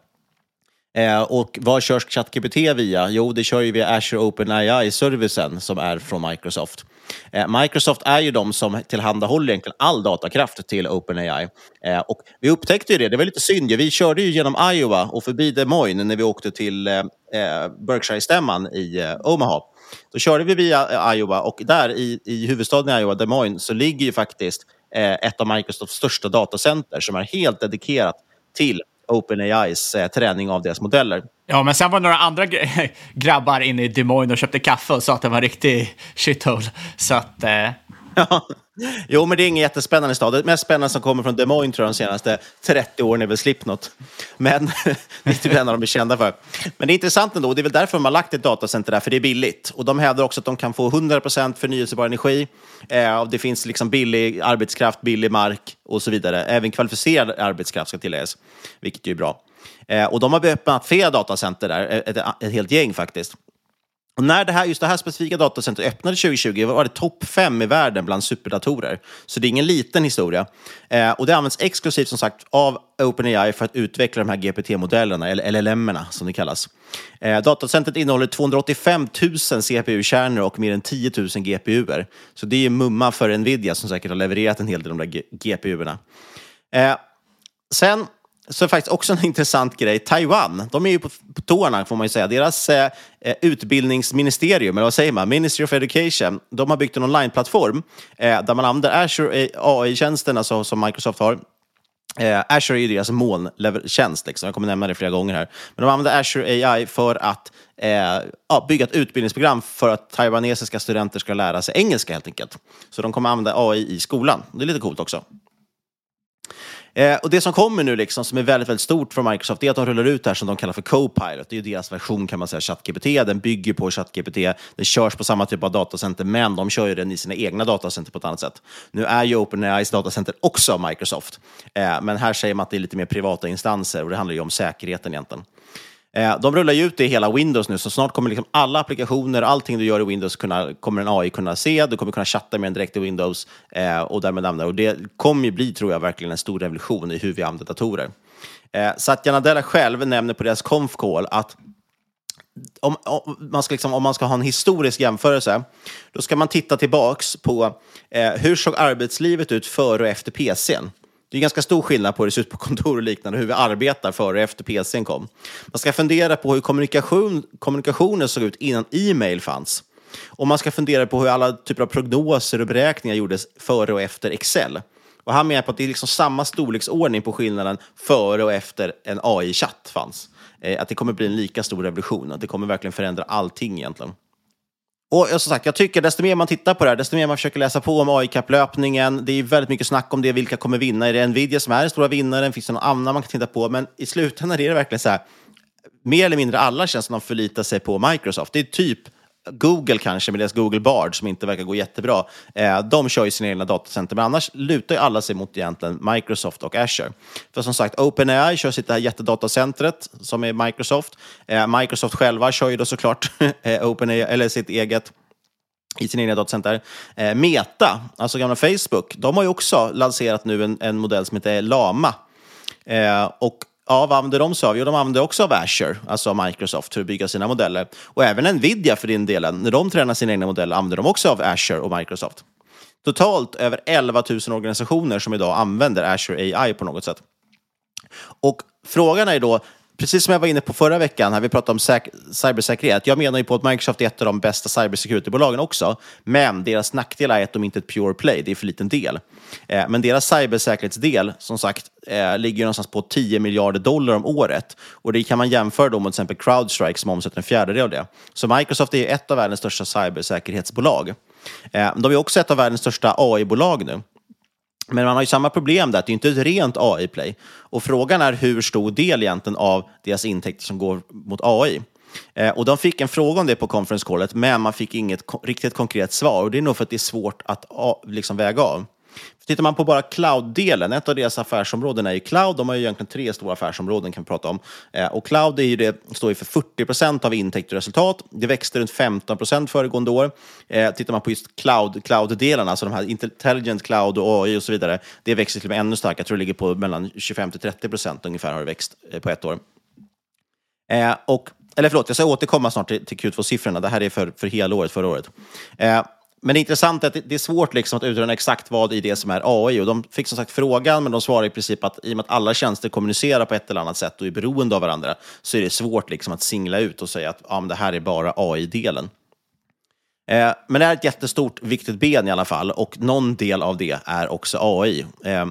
Eh, och vad körs ChatGPT via? Jo, det kör ju via Azure OpenAI-servicen som är från Microsoft. Eh, Microsoft är ju de som tillhandahåller egentligen all datakraft till OpenAI. Eh, och vi upptäckte ju det, det var lite synd. Vi körde ju genom Iowa och förbi Des Moines när vi åkte till eh, eh, Berkshire-stämman i eh, Omaha. Då körde vi via Iowa och där i, i huvudstaden i Iowa, Des Moines, så ligger ju faktiskt ett av Microsofts största datacenter som är helt dedikerat till OpenAIs eh, träning av deras modeller. Ja, men sen var det några andra gr- grabbar inne i Des Moines och köpte kaffe och sa att det var en riktig shithole. Så att... Eh... Jo, men det är ingen jättespännande stad. Det mest spännande som kommer från Des Moines tror jag de senaste 30 åren är väl Slipknot. Men det är typ en av de är kända för. Men det är intressant ändå. Det är väl därför de har lagt ett datacenter där, för det är billigt. Och de hävdar också att de kan få 100% förnyelsebar energi. Eh, och det finns liksom billig arbetskraft, billig mark och så vidare. Även kvalificerad arbetskraft ska tilläggas, vilket ju är bra. Eh, och de har öppnat flera datacenter där, ett, ett helt gäng faktiskt. Och när det här, just det här specifika datacentret öppnade 2020 var det topp fem i världen bland superdatorer. Så det är ingen liten historia. Eh, och det används exklusivt som sagt av OpenAI för att utveckla de här GPT-modellerna, eller LLM-erna som det kallas. Eh, datacentret innehåller 285 000 CPU-kärnor och mer än 10 000 GPUer. Så det är mumma för Nvidia som säkert har levererat en hel del av de där GPUerna. Eh, sen så är faktiskt också en intressant grej. Taiwan, de är ju på, på tårna får man ju säga. Deras eh, eh, utbildningsministerium, eller vad säger man, Ministry of Education, de har byggt en onlineplattform eh, där man använder Azure eh, AI-tjänsterna som, som Microsoft har. Eh, Azure är ju deras molntjänst, liksom. jag kommer nämna det flera gånger här. Men de använder Azure AI för att eh, ja, bygga ett utbildningsprogram för att taiwanesiska studenter ska lära sig engelska helt enkelt. Så de kommer använda AI i skolan. Det är lite coolt också. Eh, och Det som kommer nu, liksom, som är väldigt, väldigt stort för Microsoft, är att de rullar ut det här som de kallar för Copilot. Det är ju deras version kan man säga, ChatGPT. Den bygger på ChatGPT. Den körs på samma typ av datacenter, men de kör ju den i sina egna datacenter på ett annat sätt. Nu är ju OpenAIs datacenter också Microsoft, eh, men här säger man att det är lite mer privata instanser och det handlar ju om säkerheten egentligen. Eh, de rullar ju ut det i hela Windows nu, så snart kommer liksom alla applikationer, allting du gör i Windows kunna, kommer en AI kunna se. Du kommer kunna chatta med den direkt i Windows eh, och därmed använda Och det kommer ju bli, tror jag, verkligen en stor revolution i hur vi använder datorer. Eh, Satya Nadella själv nämner på deras conf call att om, om, man ska liksom, om man ska ha en historisk jämförelse, då ska man titta tillbaks på eh, hur såg arbetslivet ut före och efter PCn? Det är ganska stor skillnad på hur det ser ut på kontor och liknande, hur vi arbetar före och efter PCn kom. Man ska fundera på hur kommunikation, kommunikationen såg ut innan e-mail fanns. Och man ska fundera på hur alla typer av prognoser och beräkningar gjordes före och efter Excel. Och han menar på att det är liksom samma storleksordning på skillnaden före och efter en AI-chatt fanns. Eh, att det kommer bli en lika stor revolution, att det kommer verkligen förändra allting egentligen. Och eh, som sagt, jag tycker desto mer man tittar på det här, desto mer man försöker läsa på om AI-kapplöpningen. Det är väldigt mycket snack om det, vilka kommer vinna. Är det Nvidia som är den stora vinnaren? Finns det någon annan man kan titta på? Men i slutändan är det verkligen så här, mer eller mindre alla känns som de förlitar sig på Microsoft. Det är typ Google kanske med deras Google Bard som inte verkar gå jättebra. Eh, de kör ju sina egna datacenter, men annars lutar ju alla sig mot egentligen Microsoft och Azure. För som sagt, OpenAI kör sitt här jättedatacentret som är Microsoft. Eh, Microsoft själva kör ju då såklart eh, OpenAI, eller sitt eget i sina egna datacenter. Eh, Meta, alltså gamla Facebook, de har ju också lanserat nu en, en modell som heter Lama. Eh, och Ja, vad använder de sig av? Jo, de använder också av Azure, alltså av Microsoft, för att bygga sina modeller. Och även Nvidia för din delen, när de tränar sina egna modeller använder de också av Azure och Microsoft. Totalt över 11 000 organisationer som idag använder Azure AI på något sätt. Och frågan är då, precis som jag var inne på förra veckan, här vi pratade om cybersäkerhet. Jag menar ju på att Microsoft är ett av de bästa cybersecuritybolagen också, men deras nackdel är att de inte är ett pure play, det är för liten del. Eh, men deras cybersäkerhetsdel, som sagt, eh, ligger någonstans på 10 miljarder dollar om året. Och det kan man jämföra då med till exempel Crowdstrike som omsätter en fjärdedel av det. Så Microsoft är ett av världens största cybersäkerhetsbolag. Eh, de är också ett av världens största AI-bolag nu. Men man har ju samma problem där, att det är inte ett rent AI-play. Och frågan är hur stor del egentligen av deras intäkter som går mot AI. Eh, och de fick en fråga om det på conference callet, men man fick inget riktigt konkret svar. Och det är nog för att det är svårt att liksom väga av. Tittar man på bara cloud-delen, ett av deras affärsområden är ju cloud. De har ju egentligen tre stora affärsområden kan vi prata om. Eh, och cloud är ju det, står ju för 40 procent av intäkter och resultat. Det växte runt 15 procent föregående år. Eh, tittar man på just cloud, cloud-delarna, alltså de här intelligent cloud och AI och så vidare, det växer till och med ännu starkare. Jag tror det ligger på mellan 25 till 30 procent ungefär har det växt eh, på ett år. Eh, och, eller förlåt, jag ska återkomma snart till, till Q2-siffrorna. Det här är för, för hela året, förra året. Eh, men det är intressant att det är svårt liksom att utröna exakt vad i det som är AI. Och de fick som sagt frågan, men de svarade i princip att i och med att alla tjänster kommunicerar på ett eller annat sätt och är beroende av varandra, så är det svårt liksom att singla ut och säga att ja, men det här är bara AI-delen. Eh, men det är ett jättestort, viktigt ben i alla fall, och någon del av det är också AI. Eh,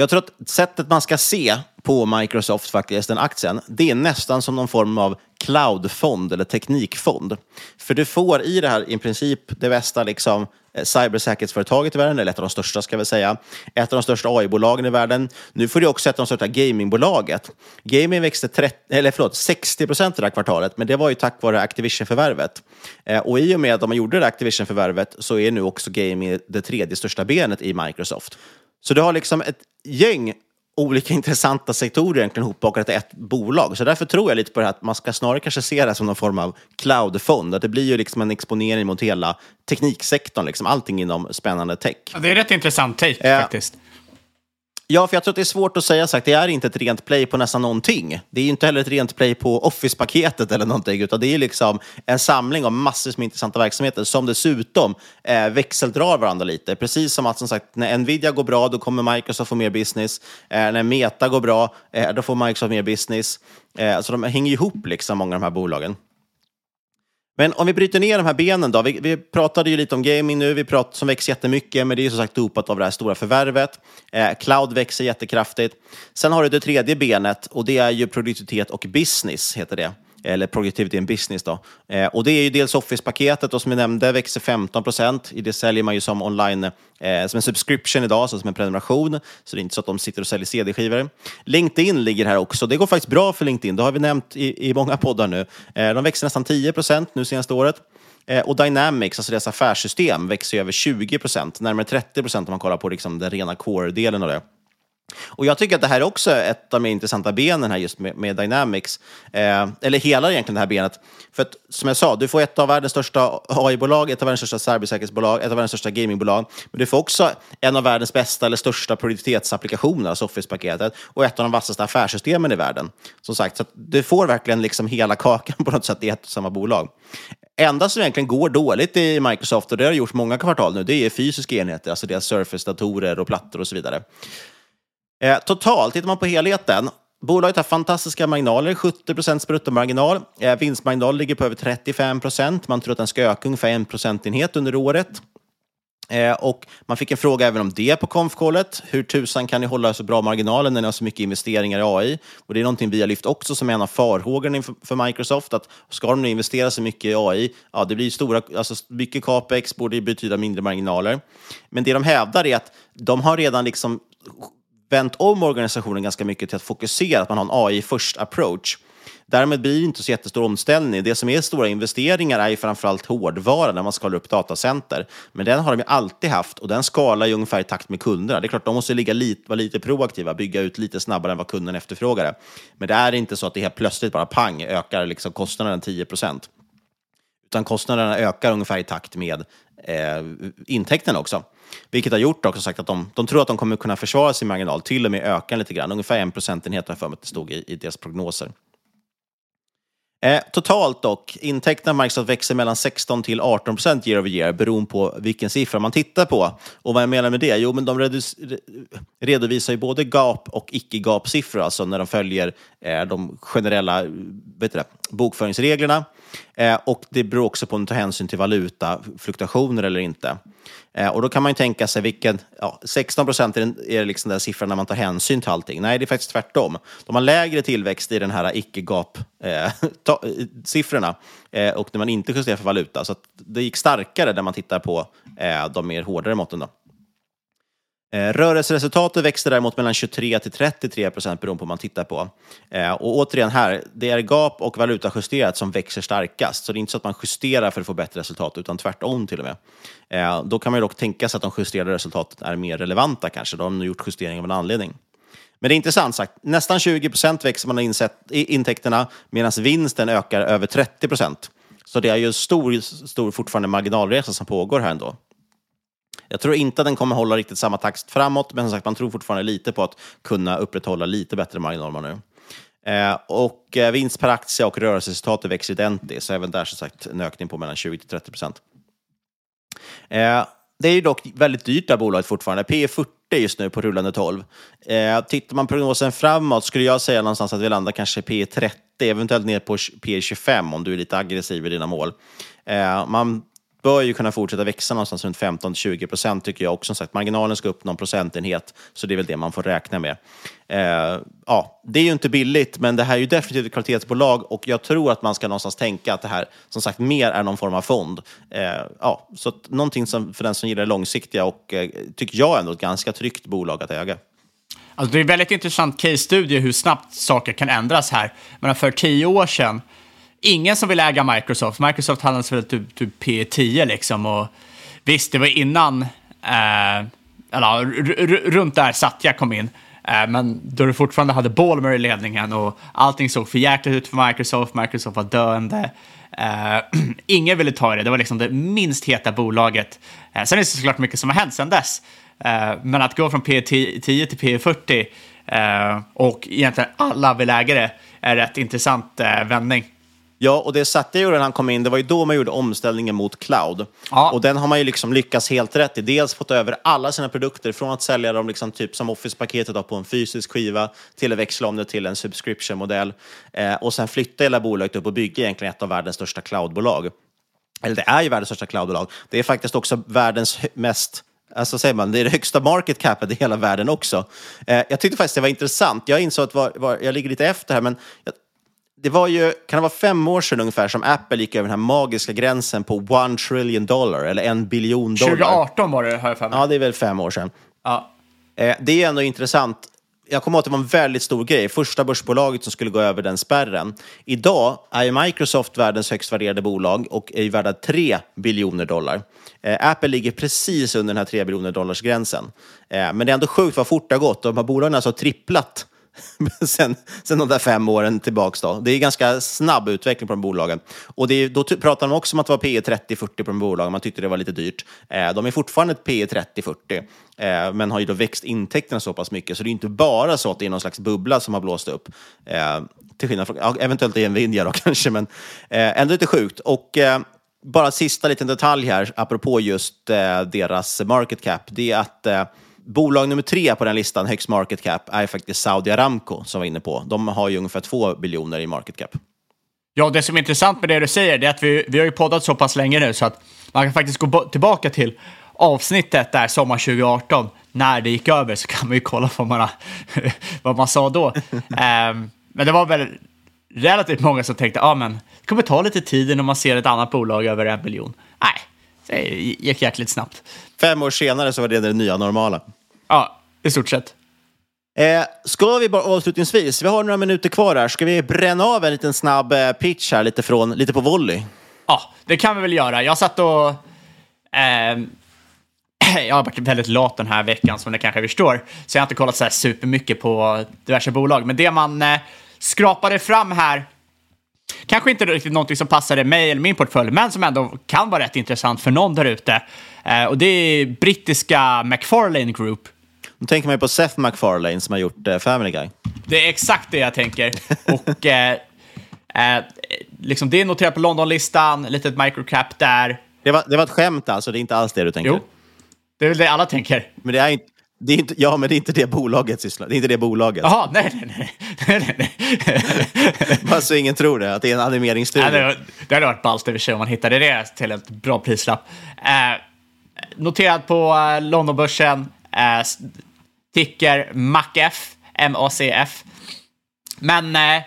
jag tror att sättet man ska se på Microsoft, faktiskt, den aktien, det är nästan som någon form av cloudfond eller teknikfond. För du får i det här i princip det bästa liksom, eh, cybersäkerhetsföretaget i världen, eller ett av de största ska vi säga, ett av de största AI-bolagen i världen. Nu får du också ett av de största gamingbolaget. Gaming växte 30, eller förlåt, 60 procent det här kvartalet, men det var ju tack vare Activision-förvärvet. Eh, och i och med att de gjorde det Activision-förvärvet så är nu också gaming det tredje största benet i Microsoft. Så du har liksom ett gäng olika intressanta sektorer egentligen hopbakat i ett bolag. Så därför tror jag lite på det här att man ska snarare kanske se det som någon form av cloudfond. Att det blir ju liksom en exponering mot hela tekniksektorn, liksom allting inom spännande tech. Ja, det är rätt intressant take eh, faktiskt. Ja, för jag tror att det är svårt att säga sagt. Det är inte ett rent play på nästan någonting. Det är inte heller ett rent play på Office-paketet eller någonting, utan det är liksom en samling av massor med intressanta verksamheter som dessutom eh, växeldrar varandra lite. Precis som att som sagt, när Nvidia går bra, då kommer Microsoft få mer business. Eh, när Meta går bra, eh, då får Microsoft mer business. Eh, så de hänger ihop, liksom, många av de här bolagen. Men om vi bryter ner de här benen då. Vi, vi pratade ju lite om gaming nu, vi prat, som växer jättemycket, men det är ju som sagt dopat av det här stora förvärvet. Eh, cloud växer jättekraftigt. Sen har du det tredje benet och det är ju produktivitet och business, heter det eller Productivity in Business. Då. Eh, och det är ju dels Office-paketet som vi nämnde växer 15 procent. I det säljer man ju som online, eh, som en subscription idag, alltså som en prenumeration. Så det är inte så att de sitter och säljer CD-skivor. LinkedIn ligger här också. Det går faktiskt bra för LinkedIn. Det har vi nämnt i, i många poddar nu. Eh, de växer nästan 10 procent nu senaste året. Eh, och Dynamics, alltså deras affärssystem, växer över 20 procent, närmare 30 procent om man kollar på liksom den rena core-delen av det. Och jag tycker att det här är också ett av de intressanta benen här just med, med Dynamics. Eh, eller hela egentligen det här benet. För att, som jag sa, du får ett av världens största AI-bolag, ett av världens största cybersäkerhetsbolag, ett av världens största gamingbolag. Men du får också en av världens bästa eller största produktivitetsapplikationer, alltså Office-paketet, och ett av de vassaste affärssystemen i världen. Som sagt, så du får verkligen liksom hela kakan på något sätt i ett och samma bolag. Enda som egentligen går dåligt i Microsoft, och det har gjorts många kvartal nu, det är fysiska enheter, alltså deras Surface-datorer och plattor och så vidare. Eh, totalt, tittar man på helheten, bolaget har fantastiska marginaler, 70 procents bruttomarginal. Eh, vinstmarginal ligger på över 35 procent. Man tror att den ska öka ungefär en procentenhet under året. Eh, och man fick en fråga även om det på konfkollet. Hur tusan kan ni hålla så bra marginaler när ni har så mycket investeringar i AI? Och det är någonting vi har lyft också som en av farhågorna för Microsoft, att ska de nu investera så mycket i AI, ja, det blir stora, alltså mycket capex borde betyda mindre marginaler. Men det de hävdar är att de har redan liksom vänt om organisationen ganska mycket till att fokusera, att man har en AI först approach. Därmed blir det inte så jättestor omställning. Det som är stora investeringar är ju framförallt hårdvara när man skalar upp datacenter. Men den har de ju alltid haft och den skalar ju ungefär i takt med kunderna. Det är klart, de måste ligga lite, vara lite proaktiva, bygga ut lite snabbare än vad kunden efterfrågar. Det. Men det är inte så att det helt plötsligt bara pang ökar liksom kostnaden 10 procent. Utan kostnaderna ökar ungefär i takt med eh, intäkterna också. Vilket har gjort också sagt att de, de tror att de kommer kunna försvara sin marginal, till och med öka lite grann. Ungefär en procentenhet har jag för mig att det stod i, i deras prognoser. Eh, totalt dock, intäkterna märks att växer mellan 16 till 18 procent year over year beroende på vilken siffra man tittar på. Och vad jag menar med det? Jo, men de redovisar ju både gap och icke-gap-siffror, alltså när de följer eh, de generella vet du, bokföringsreglerna. Eh, och det beror också på om du tar hänsyn till valutafluktuationer eller inte. Eh, och då kan man ju tänka sig vilken, ja, 16 procent är, är liksom den siffran när man tar hänsyn till allting. Nej, det är faktiskt tvärtom. De har lägre tillväxt i den här icke-gap-siffrorna eh, eh, och när man inte justerar för valuta. Så det gick starkare när man tittar på eh, de mer hårdare måtten. Då. Eh, rörelseresultatet växte däremot mellan 23 till 33 procent beroende på vad man tittar på. Eh, och återigen här, det är gap och valutajusterat som växer starkast. Så det är inte så att man justerar för att få bättre resultat, utan tvärtom till och med. Eh, då kan man ju dock tänka sig att de justerade resultaten är mer relevanta kanske. De har gjort justeringar av en anledning. Men det är intressant sagt, nästan 20 procent växer man insett, intäkterna medan vinsten ökar över 30 procent. Så det är ju stor, stor fortfarande marginalresa som pågår här ändå. Jag tror inte att den kommer hålla riktigt samma takt framåt, men som sagt, man tror fortfarande lite på att kunna upprätthålla lite bättre marginaler nu. Eh, och eh, vinst per aktie och rörelseresultatet växer identiskt, så även där som sagt en ökning på mellan 20 till 30 procent. Eh, det är ju dock väldigt dyrt det här bolaget fortfarande. P 40 just nu på rullande 12. Eh, tittar man prognosen framåt skulle jag säga någonstans att vi landar kanske P 30, eventuellt ner på P 25 om du är lite aggressiv i dina mål. Eh, man bör ju kunna fortsätta växa någonstans runt 15-20 procent tycker jag. Och som sagt, marginalen ska upp någon procentenhet, så det är väl det man får räkna med. Eh, ja, det är ju inte billigt, men det här är ju definitivt ett kvalitetsbolag och jag tror att man ska någonstans tänka att det här, som sagt, mer är någon form av fond. Eh, ja, så att, någonting som, för den som gillar det långsiktiga och eh, tycker jag ändå ett ganska tryggt bolag att äga. Alltså det är en väldigt intressant case-studie hur snabbt saker kan ändras här. Men för tio år sedan ingen som vill äga Microsoft. Microsoft handlas väl typ, typ P10 liksom. Och visst, det var innan, eh, eller runt där Satya kom in. Eh, men då du fortfarande hade Ballmer i ledningen och allting såg för jäkligt ut för Microsoft. Microsoft var döende. Eh, ingen ville ta det. Det var liksom det minst heta bolaget. Eh, sen är det såklart mycket som har hänt sedan dess. Eh, men att gå från P10 till P40 eh, och egentligen alla vill äga det är rätt intressant eh, vändning. Ja, och det Satya gjorde när han kom in, det var ju då man gjorde omställningen mot cloud. Ja. Och den har man ju liksom lyckats helt rätt i. Dels fått över alla sina produkter, från att sälja dem liksom typ som Office-paketet på en fysisk skiva, till att växla om det till en subscription-modell. Eh, och sen flytta hela bolaget upp och bygga egentligen ett av världens största cloudbolag. Eller det är ju världens största cloudbolag. Det är faktiskt också världens mest Alltså säger man, det är det högsta market capet i hela världen också. Eh, jag tyckte faktiskt det var intressant. Jag insåg att var, var, jag ligger lite efter här, men jag, det var ju, kan det vara fem år sedan ungefär som Apple gick över den här magiska gränsen på one trillion dollar, eller en biljon dollar. 2018 var det, har jag för mig. Ja, det är väl fem år sedan. Ja. Eh, det är ändå intressant. Jag kommer ihåg att det var en väldigt stor grej. Första börsbolaget som skulle gå över den spärren. Idag är Microsoft världens högst värderade bolag och är värda 3 biljoner dollar. Eh, Apple ligger precis under den här 3 biljoner dollars gränsen. Eh, men det är ändå sjukt vad fort det har gått. De här bolagen har alltså tripplat sen, sen de där fem åren tillbaks. Då. Det är ganska snabb utveckling på de bolagen. Och det är, då pratar de också om att det var P 30-40 på de bolagen. Man tyckte det var lite dyrt. Eh, de är fortfarande ett P 30-40, eh, men har ju då växt intäkterna så pass mycket. Så det är inte bara så att det är någon slags bubbla som har blåst upp. Eh, till skillnad från, ja, eventuellt i Nvidia då kanske, men eh, ändå lite sjukt. Och, eh, bara sista liten detalj här, apropå just eh, deras market cap, det är att eh, bolag nummer tre på den listan, högst market cap, är faktiskt Saudi Aramco som var inne på. De har ju ungefär två biljoner i market cap. Ja, det som är intressant med det du säger det är att vi, vi har ju poddat så pass länge nu så att man kan faktiskt gå tillbaka till avsnittet där sommar 2018 när det gick över så kan man ju kolla vad man, vad man sa då. um, men det var väl relativt många som tänkte, ah, men det kommer ta lite tid innan man ser ett annat bolag över en miljon. Nej, det gick jäkligt snabbt. Fem år senare så var det det nya normala. Ja, i stort sett. Eh, ska vi bara avslutningsvis, vi har några minuter kvar här, ska vi bränna av en liten snabb eh, pitch här lite, från, lite på volley? Ja, det kan vi väl göra. Jag satt och... Eh, jag har varit väldigt lat den här veckan som ni kanske förstår, så jag har inte kollat så här supermycket på diverse bolag. Men det man eh, skrapade fram här Kanske inte riktigt någonting som passade mig eller min portfölj, men som ändå kan vara rätt intressant för någon där ute. Eh, och det är brittiska McFarlane Group. Då tänker man ju på Seth MacFarlane som har gjort eh, Family Guy. Det är exakt det jag tänker. Och eh, eh, liksom det är noterat på Londonlistan, litet microcap där. Det var, det var ett skämt alltså, det är inte alls det du tänker? Jo, det är väl det alla tänker. Men det är inte... Det är inte, ja, men det är inte det bolaget sysslar Det är inte det bolaget. Jaha, nej, nej, nej. nej, nej. Bara så ingen tror det, att det är en animeringsstudio. Ja, det, det hade varit ballt i och för sig om man hittade det till ett bra prislapp. Eh, noterad på eh, Londonbörsen, eh, ticker MACF, M-A-C-F. Men eh,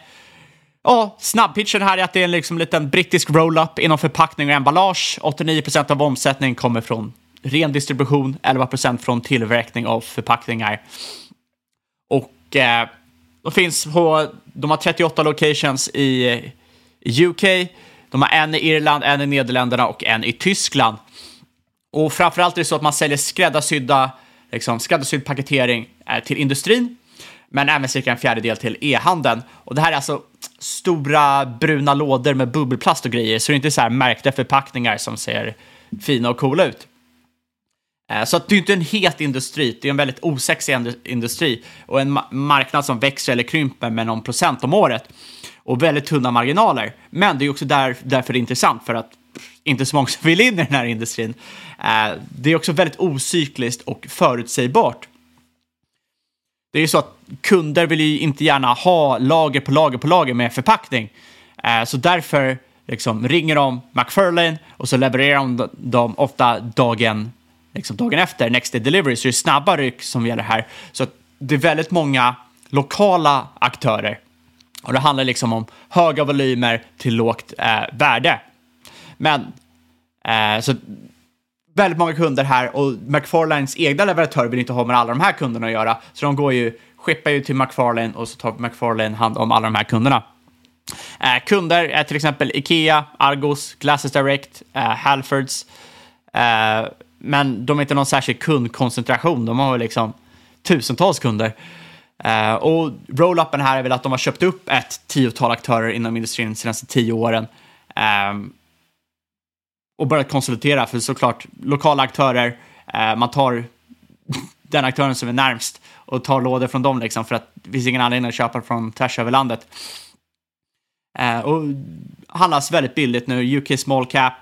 ja, snabbpitchen här är att det är en liksom liten brittisk roll-up inom förpackning och emballage. 89% av omsättningen kommer från ren distribution, 11% från tillverkning av förpackningar. Och eh, de finns på, de har 38 locations i, i UK, de har en i Irland, en i Nederländerna och en i Tyskland. Och framförallt är det så att man säljer skräddarsydda, liksom, skräddarsydd paketering eh, till industrin, men även cirka en fjärdedel till e-handeln. Och det här är alltså stora bruna lådor med bubbelplast och grejer, så det är inte så här märkta förpackningar som ser fina och coola ut. Eh, så att det är inte en het industri, det är en väldigt osexig industri och en marknad som växer eller krymper med någon procent om året och väldigt tunna marginaler. Men det är också där, därför det är intressant för att inte så många som vill in i den här industrin. Eh, det är också väldigt ocykliskt och förutsägbart. Det är ju så att kunder vill ju inte gärna ha lager på lager på lager med förpackning. Eh, så därför liksom ringer de McFarlane och så levererar de dem ofta dagen liksom dagen efter, next day delivery, så det är snabba ryck som gäller här. Så det är väldigt många lokala aktörer. Och det handlar liksom om höga volymer till lågt eh, värde. Men, eh, så väldigt många kunder här och McFarlanes egna leverantörer vill inte ha med alla de här kunderna att göra. Så de går ju, skippar ju till McFarlane och så tar McFarlane hand om alla de här kunderna. Eh, kunder är till exempel Ikea, Argos, Glasses Direct, eh, Halfords, eh, men de är inte någon särskild kundkoncentration. De har liksom tusentals kunder. Uh, och roll-upen här är väl att de har köpt upp ett tiotal aktörer inom industrin de senaste tio åren. Um, och börjat konsolidera, för såklart lokala aktörer, uh, man tar den aktören som är närmst och tar lådor från dem liksom, för att det finns ingen anledning att köpa från tvärs över landet. Uh, och handlas väldigt billigt nu, UK small cap,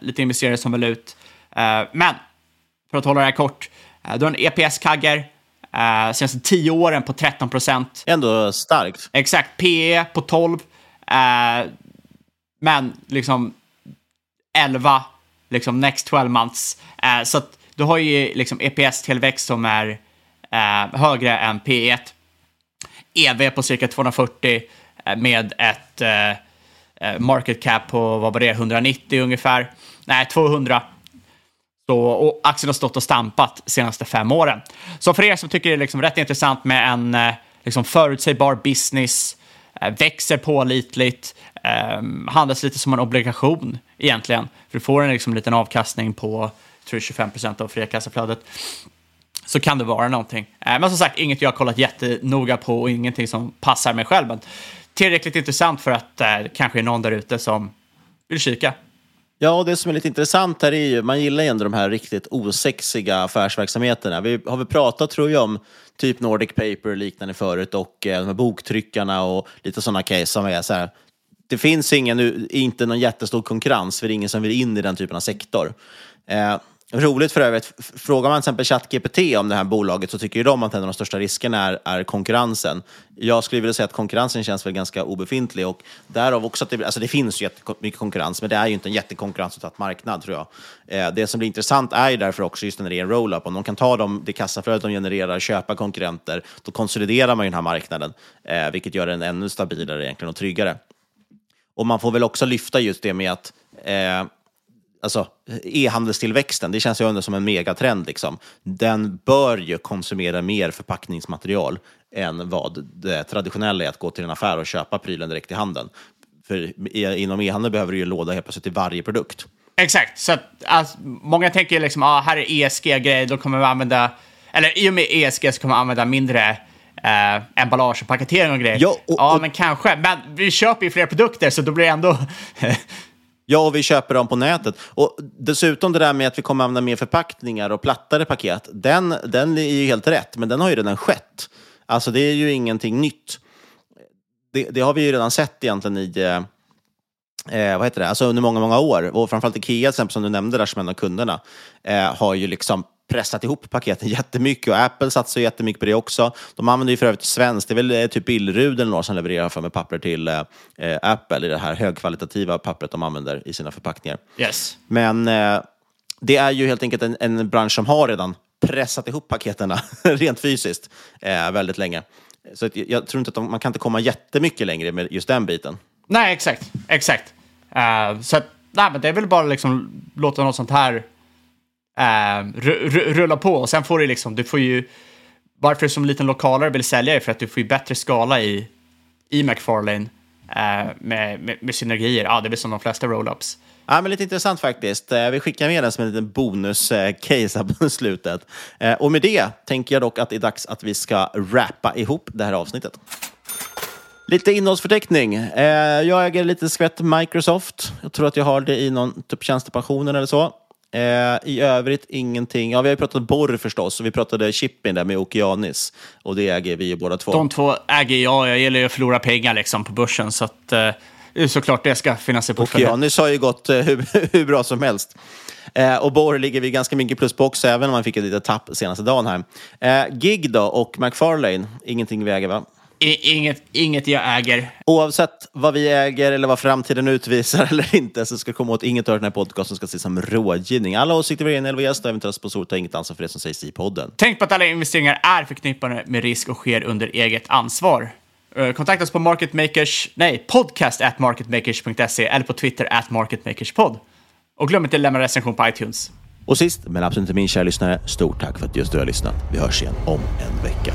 lite investerare som vill ut. Eh, men, för att hålla det här kort, uh, du har en EPS-kagger uh, senaste tio åren på 13 procent. Ändå starkt. Exakt, PE på 12. Uh, men liksom 11, liksom next 12 months. Eh, så att du har ju liksom EPS-tillväxt som är eh, högre än P1. EV på cirka 240 eh, med ett eh, market cap på, vad var det, 190 ungefär. Nej, 200. Så, och aktien har stått och stampat de senaste fem åren. Så för er som tycker det är liksom rätt intressant med en eh, liksom förutsägbar business, eh, Eh, växer pålitligt, eh, handlas lite som en obligation egentligen. För du får en liksom liten avkastning på tror 25 procent av fria kassaflödet. Så kan det vara någonting. Eh, men som sagt, inget jag har kollat jättenoga på och ingenting som passar mig själv. Men tillräckligt intressant för att eh, kanske är någon där ute som vill kika. Ja, och det som är lite intressant här är ju, man gillar ju ändå de här riktigt osexiga affärsverksamheterna. Vi har väl pratat, tror jag, om typ Nordic Paper och liknande förut och eh, de här boktryckarna och lite sådana case som är så här. Det finns ingen, inte någon jättestor konkurrens, för det är ingen som vill in i den typen av sektor. Eh, Roligt för övrigt, frågar man till exempel ChatGPT om det här bolaget så tycker ju de att en av de största riskerna är, är konkurrensen. Jag skulle vilja säga att konkurrensen känns väl ganska obefintlig och därav också att det, alltså det finns ju jättemycket konkurrens, men det är ju inte en jättekonkurrensutsatt marknad tror jag. Eh, det som blir intressant är ju därför också just när det är en roll-up, om de kan ta dem, det kassaflödet de genererar, köpa konkurrenter, då konsoliderar man ju den här marknaden, eh, vilket gör den ännu stabilare egentligen och tryggare. Och man får väl också lyfta just det med att eh, alltså, e-handelstillväxten, det känns ju ändå som en megatrend. Liksom. Den bör ju konsumera mer förpackningsmaterial än vad det traditionella är att gå till en affär och köpa prylen direkt i handen. För inom e-handel behöver du ju låda helt plötsligt till varje produkt. Exakt, så att, alltså, många tänker liksom, ah, här är ESG-grej, då kommer vi använda, eller i och med ESG så kommer vi använda mindre eh, emballage och paketering och grejer. Ja, och, ja och, men kanske. Men vi köper ju fler produkter så då blir det ändå Ja, och vi köper dem på nätet. Och dessutom det där med att vi kommer använda mer förpackningar och plattare paket, den, den är ju helt rätt, men den har ju redan skett. Alltså det är ju ingenting nytt. Det, det har vi ju redan sett egentligen i, eh, vad heter det, alltså under många, många år. Och framförallt Ikea, exempel, som du nämnde där som en av kunderna, eh, har ju liksom pressat ihop paketen jättemycket och Apple satsar jättemycket på det också. De använder ju för övrigt svenskt, det är väl eh, typ Billerud eller några som levererar för med papper till eh, eh, Apple, i det här högkvalitativa pappret de använder i sina förpackningar. Yes. Men eh, det är ju helt enkelt en, en bransch som har redan pressat ihop paketen rent fysiskt eh, väldigt länge. Så jag, jag tror inte att de, man kan inte komma jättemycket längre med just den biten. Nej, exakt. Exakt. Uh, så nej, men det är väl bara liksom låta något sånt här Eh, rulla på. Och sen får du liksom, du får ju, varför du som liten lokalare vill sälja är för att du får ju bättre skala i, i McFarlane eh, med, med, med synergier. Ja, det blir som de flesta roll-ups. Ja, men lite intressant faktiskt. Eh, vi skickar med den som en liten bonus-case eh, på slutet. Och med det tänker jag dock att det är dags att vi ska rappa ihop det här avsnittet. Lite innehållsförteckning. Jag äger lite skvätt Microsoft. Jag tror att jag har det i någon typ tjänstepensionen eller så. Eh, I övrigt ingenting. Ja, vi har ju pratat borr förstås och vi pratade shipping där med Okeanis. Och det äger vi ju båda två. De två äger jag. Jag gillar ju att förlora pengar liksom på börsen. Så att, eh, såklart det ska finnas i portföljen. Okeanis har ju gått eh, hur, hur, bra som helst. Eh, och borr ligger vi ganska mycket plus på också, även om man fick ett litet tapp senaste dagen här. Eh, Gig då och McFarlane, ingenting vi äger va? Inget, inget jag äger. Oavsett vad vi äger eller vad framtiden utvisar eller inte så ska komma åt inget av den här podcasten ska ses som rådgivning. Alla åsikter vi eller gäst och eventuella sponsorer tar inget ansvar för det som sägs i podden. Tänk på att alla investeringar är förknippade med risk och sker under eget ansvar. Eh, kontakta oss på marketmakers, nej, podcast at marketmakers.se eller på Twitter at marketmakerspod. Och glöm inte att lämna recension på iTunes. Och sist, men absolut inte min kära lyssnare, stort tack för att just du har lyssnat. Vi hörs igen om en vecka.